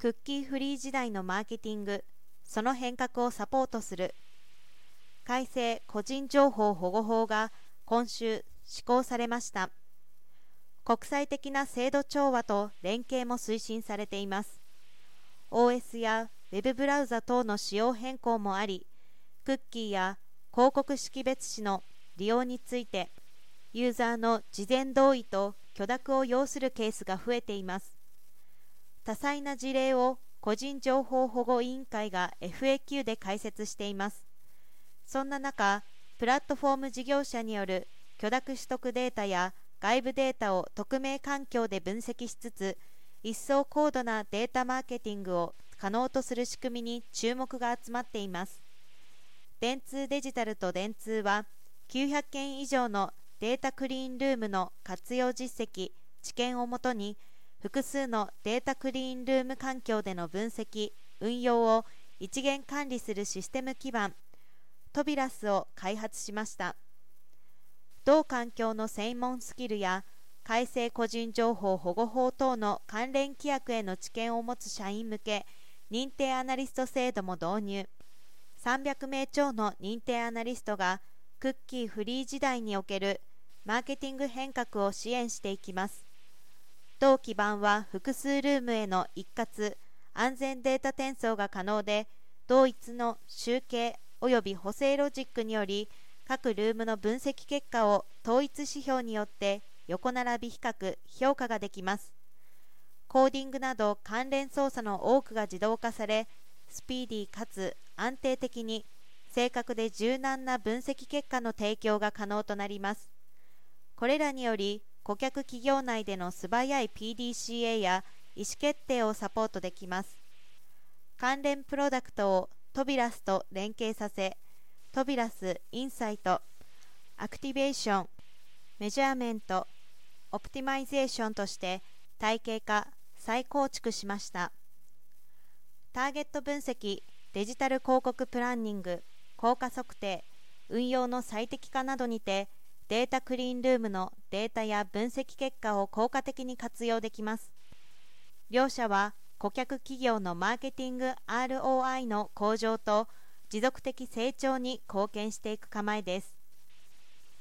クッキーフリー時代のマーケティングその変革をサポートする。改正個人情報保護法が今週施行されました。国際的な制度調和と連携も推進されています。OS や Web ブラウザ等の仕様変更もありクッキーや広告識別紙の利用についてユーザーの事前同意と許諾を要するケースが増えています。多彩な事例を個人情報保護委員会が FAQ で解説しています。そんな中プラットフォーム事業者による許諾取得データや外部データを匿名環境で分析しつつ一層高度なデータマーケティングを可能とする仕組みに注目が集まっています。電通デジタルと電通は900件以上のデータクリーンルームの活用実績知見をもとに複数のデータクリーンルーム環境での分析運用を一元管理するシステム基盤トビラスを開発しました。同環境の専門スキルや改正個人情報保護法等の関連規約への知見を持つ社員向け認定アナリスト制度も導入。300名超の認定アナリストがクッキーフリー時代におけるマーケティング変革を支援していきます。同基盤は複数ルームへの一括安全データ転送が可能で同一の集計及び補正ロジックにより各ルームの分析結果を統一指標によって横並び比較評価ができます。コーディングなど関連操作の多くが自動化されスピーディーかつ安定的に正確で柔軟な分析結果の提供が可能となります。これらにより顧客企業内での素早い PDCA や意思決定をサポートできます。関連プロダクトをトビラスと連携させトビラス Insight Activation Measurement Optimization として体系化再構築しました。ターゲット分析デジタル広告プランニング効果測定運用の最適化などにてデータクリーンルームのデータや分析結果を効果的に活用できます。両社は顧客企業のマーケティング ROI の向上と持続的成長に貢献していく構えです。